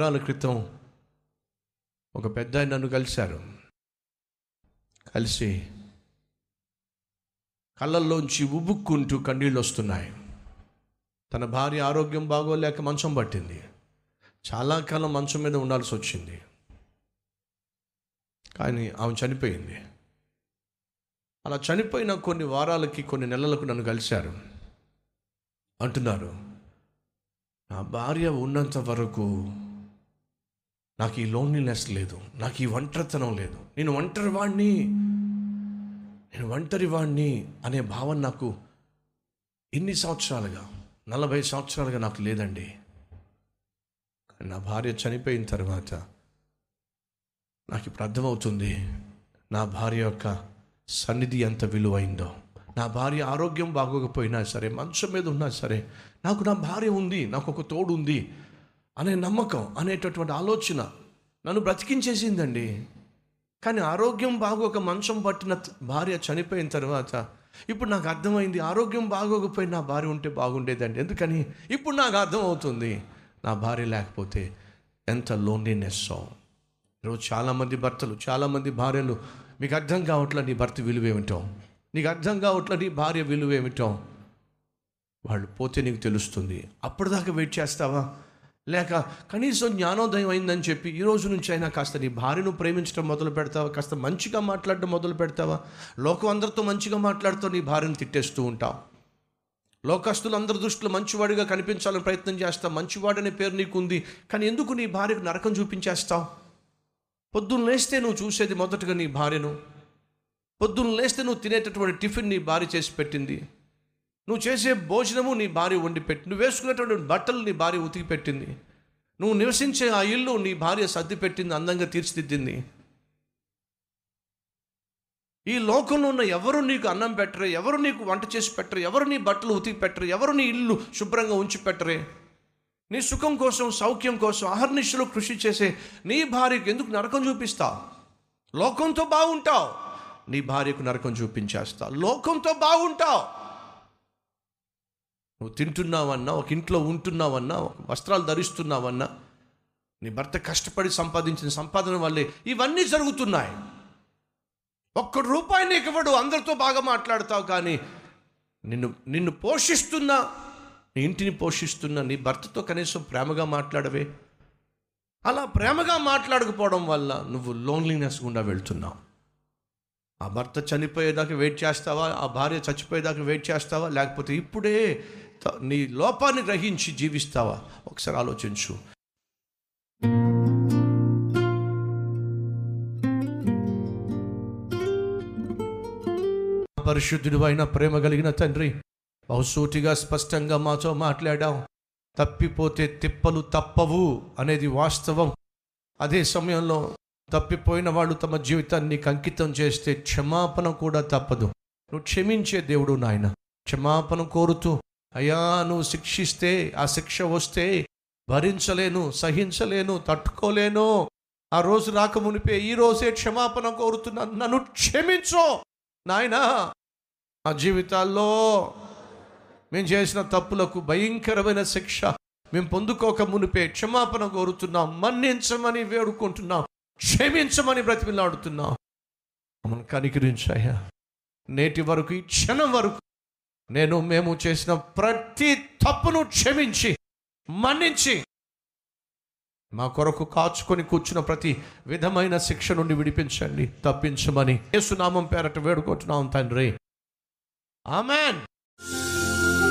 సంవత్సరాల క్రితం ఒక పెద్ద ఆయన నన్ను కలిశారు. కలిసి కళ్ళల్లోంచి ఉబుక్కుంటూ కన్నీళ్ళు వస్తున్నాయి తన భార్య ఆరోగ్యం బాగోలేక మంచం పట్టింది. చాలా కాలం మంచం మీద ఉండాల్సి వచ్చింది. కానీ ఆమె చనిపోయింది. అలా చనిపోయిన కొన్ని వారాలకి కొన్ని నెలలకు నన్ను కలిశారు. అంటున్నారు నా భార్య ఉన్నంత వరకు నాకు ఈ లోన్లీనెస్ లేదు నాకు ఈ ఒంటరితనం లేదు. నేను ఒంటరి వాడిని నేను ఒంటరి వాడిని అనే భావన నాకు ఎన్ని సంవత్సరాలుగా నలభై సంవత్సరాలుగా నాకు లేదండి. నా భార్య చనిపోయిన తర్వాత నాకు ఇప్పుడు అర్థమవుతుంది నా భార్య యొక్క సన్నిధి ఎంత విలువైందో. నా భార్య ఆరోగ్యం బాగోకపోయినా సరే మంచం మీద ఉన్నా సరే నాకు నా భార్య ఉంది నాకు ఒక తోడు ఉంది అనే నమ్మకం అనేటటువంటి ఆలోచన నన్ను బ్రతికించేసిందండి. కానీ ఆరోగ్యం బాగోక మంచం పట్టిన భార్య చనిపోయిన తర్వాత ఇప్పుడు నాకు అర్థమైంది ఆరోగ్యం బాగోకపోయి నా భార్య ఉంటే బాగుండేదండి. ఎందుకని? ఇప్పుడు నాకు అర్థమవుతుంది నా భార్య లేకపోతే ఎంత లోన్లీనెస్ ఈరోజు చాలామంది భర్తలు చాలామంది భార్యలు మీకు అర్థం కావట్లే నీ భర్త విలువ ఏమిటో నీకు అర్థం కావట్లే నీ భార్య విలువ ఏమిటో వాళ్ళు పోతే నీకు తెలుస్తుంది. అప్పటిదాకా వెయిట్ చేస్తావా? లేక కనీసం జ్ఞానోదయం అయిందని చెప్పి ఈ రోజు నుంచి అయినా కాస్త నీ భార్యను ప్రేమించడం మొదలు పెడతావా? కాస్త మంచిగా మాట్లాడడం మొదలు పెడతావా? లోకం అందరితో మంచిగా మాట్లాడుతూ నీ భార్యను తిట్టేస్తూ ఉంటావు. లోకస్తులు అందరి దృష్టిలో మంచివాడిగా కనిపించాలని ప్రయత్నం చేస్తావు. మంచివాడనే పేరు నీకుంది. కానీ ఎందుకు నీ భార్యకు నరకం చూపించేస్తావు? పొద్దున్న లేస్తే నువ్వు చూసేది మొదటగా నీ భార్యను. పొద్దున్న లేస్తే నువ్వు తినేటటువంటి టిఫిన్ నీ భార్య చేసి పెట్టింది. నువ్వు చేసే భోజనము నీ భార్య వండి పెట్టి నువ్వు వేసుకునేటువంటి బట్టలు నీ భార్య ఉతికి పెట్టింది. నువ్వు నివసించే ఆ ఇల్లు నీ భార్య సర్ది పెట్టింది అందంగా తీర్చిదిద్దింది. ఈ లోకంలో ఉన్న ఎవరు నీకు అన్నం పెట్టరే ఎవరు నీకు వంట చేసి పెట్టరు ఎవరు నీ బట్టలు ఉతికి పెట్టరు ఎవరు నీ ఇల్లు శుభ్రంగా ఉంచి పెట్టరే? నీ సుఖం కోసం సౌఖ్యం కోసం అహర్నిశలు కృషి చేసే నీ భార్యకు ఎందుకు నరకం చూపిస్తావు లోకంతో బాగుంటావు నీ భార్యకు నరకం చూపించేస్తా. లోకంతో బాగుంటావు నువ్వు తింటున్నావన్నా ఒక ఇంట్లో ఉంటున్నావన్నా వస్త్రాలు ధరిస్తున్నావన్నా నీ భర్త కష్టపడి సంపాదించిన సంపాదన వల్లే ఇవన్నీ జరుగుతున్నాయి. ఒక్క రూపాయి నీకు ఇవ్వడు అందరితో బాగా మాట్లాడతావు కానీ నిన్ను నిన్ను పోషిస్తున్న నీ ఇంటిని పోషిస్తున్న నీ భర్తతో కనీసం ప్రేమగా మాట్లాడవే. అలా ప్రేమగా మాట్లాడకపోవడం వల్ల నువ్వు లోన్లీనెస్ గుండా వెళ్తున్నావు. ఆ భర్త చనిపోయేదాకా వెయిట్ చేస్తావా? ఆ భార్య చచ్చిపోయేదాకా వెయిట్ చేస్తావా? లేకపోతే ఇప్పుడే నీ లోపాన్ని గ్రహించి జీవిస్తావా? ఒకసారి ఆలోచించు. పరిశుద్ధుడు అయిన ప్రేమ కలిగిన తండ్రి బహుసూటిగా స్పష్టంగా మాతో మాట్లాడాం తప్పిపోతే తిప్పలు తప్పవు అనేది వాస్తవం. అదే సమయంలో తప్పిపోయిన వాళ్ళు తమ జీవితాన్ని అంకితం చేస్తే క్షమాపణ కూడా తప్పదు. నువ్వు క్షమించే దేవుడు నాయన. క్షమాపణ కోరుతూ అయ్యా నువ్వు శిక్షిస్తే ఆ శిక్ష వస్తే భరించలేను సహించలేను తట్టుకోలేను. ఆ రోజు రాకమునిపే ఈ రోజే క్షమాపణ కోరుతున్నాను నన్ను క్షమించు. నాయనా ఆ జీవితాల్లో మేము చేసిన తప్పులకు భయంకరమైన శిక్ష మేము పొందుకోక మునిపే క్షమాపణ కోరుతున్నాం. మన్నించమని వేడుకుంటున్నాం. క్షమించమని బ్రతిమిలాడుతున్నాం. మమ్మల్ని కనికరించాయా నేటి వరకు ఈ క్షణం వరకు నేను మేము చేసిన ప్రతి తప్పును క్షమించి మన్నించి మా కొరకు కాచుకొని కూర్చున్న ప్రతి విధమైన శిక్ష నుండి విడిపించండి తప్పించమని యేసునామం పేరట వేడుకుంటున్నాం తండ్రి. ఆమెన్.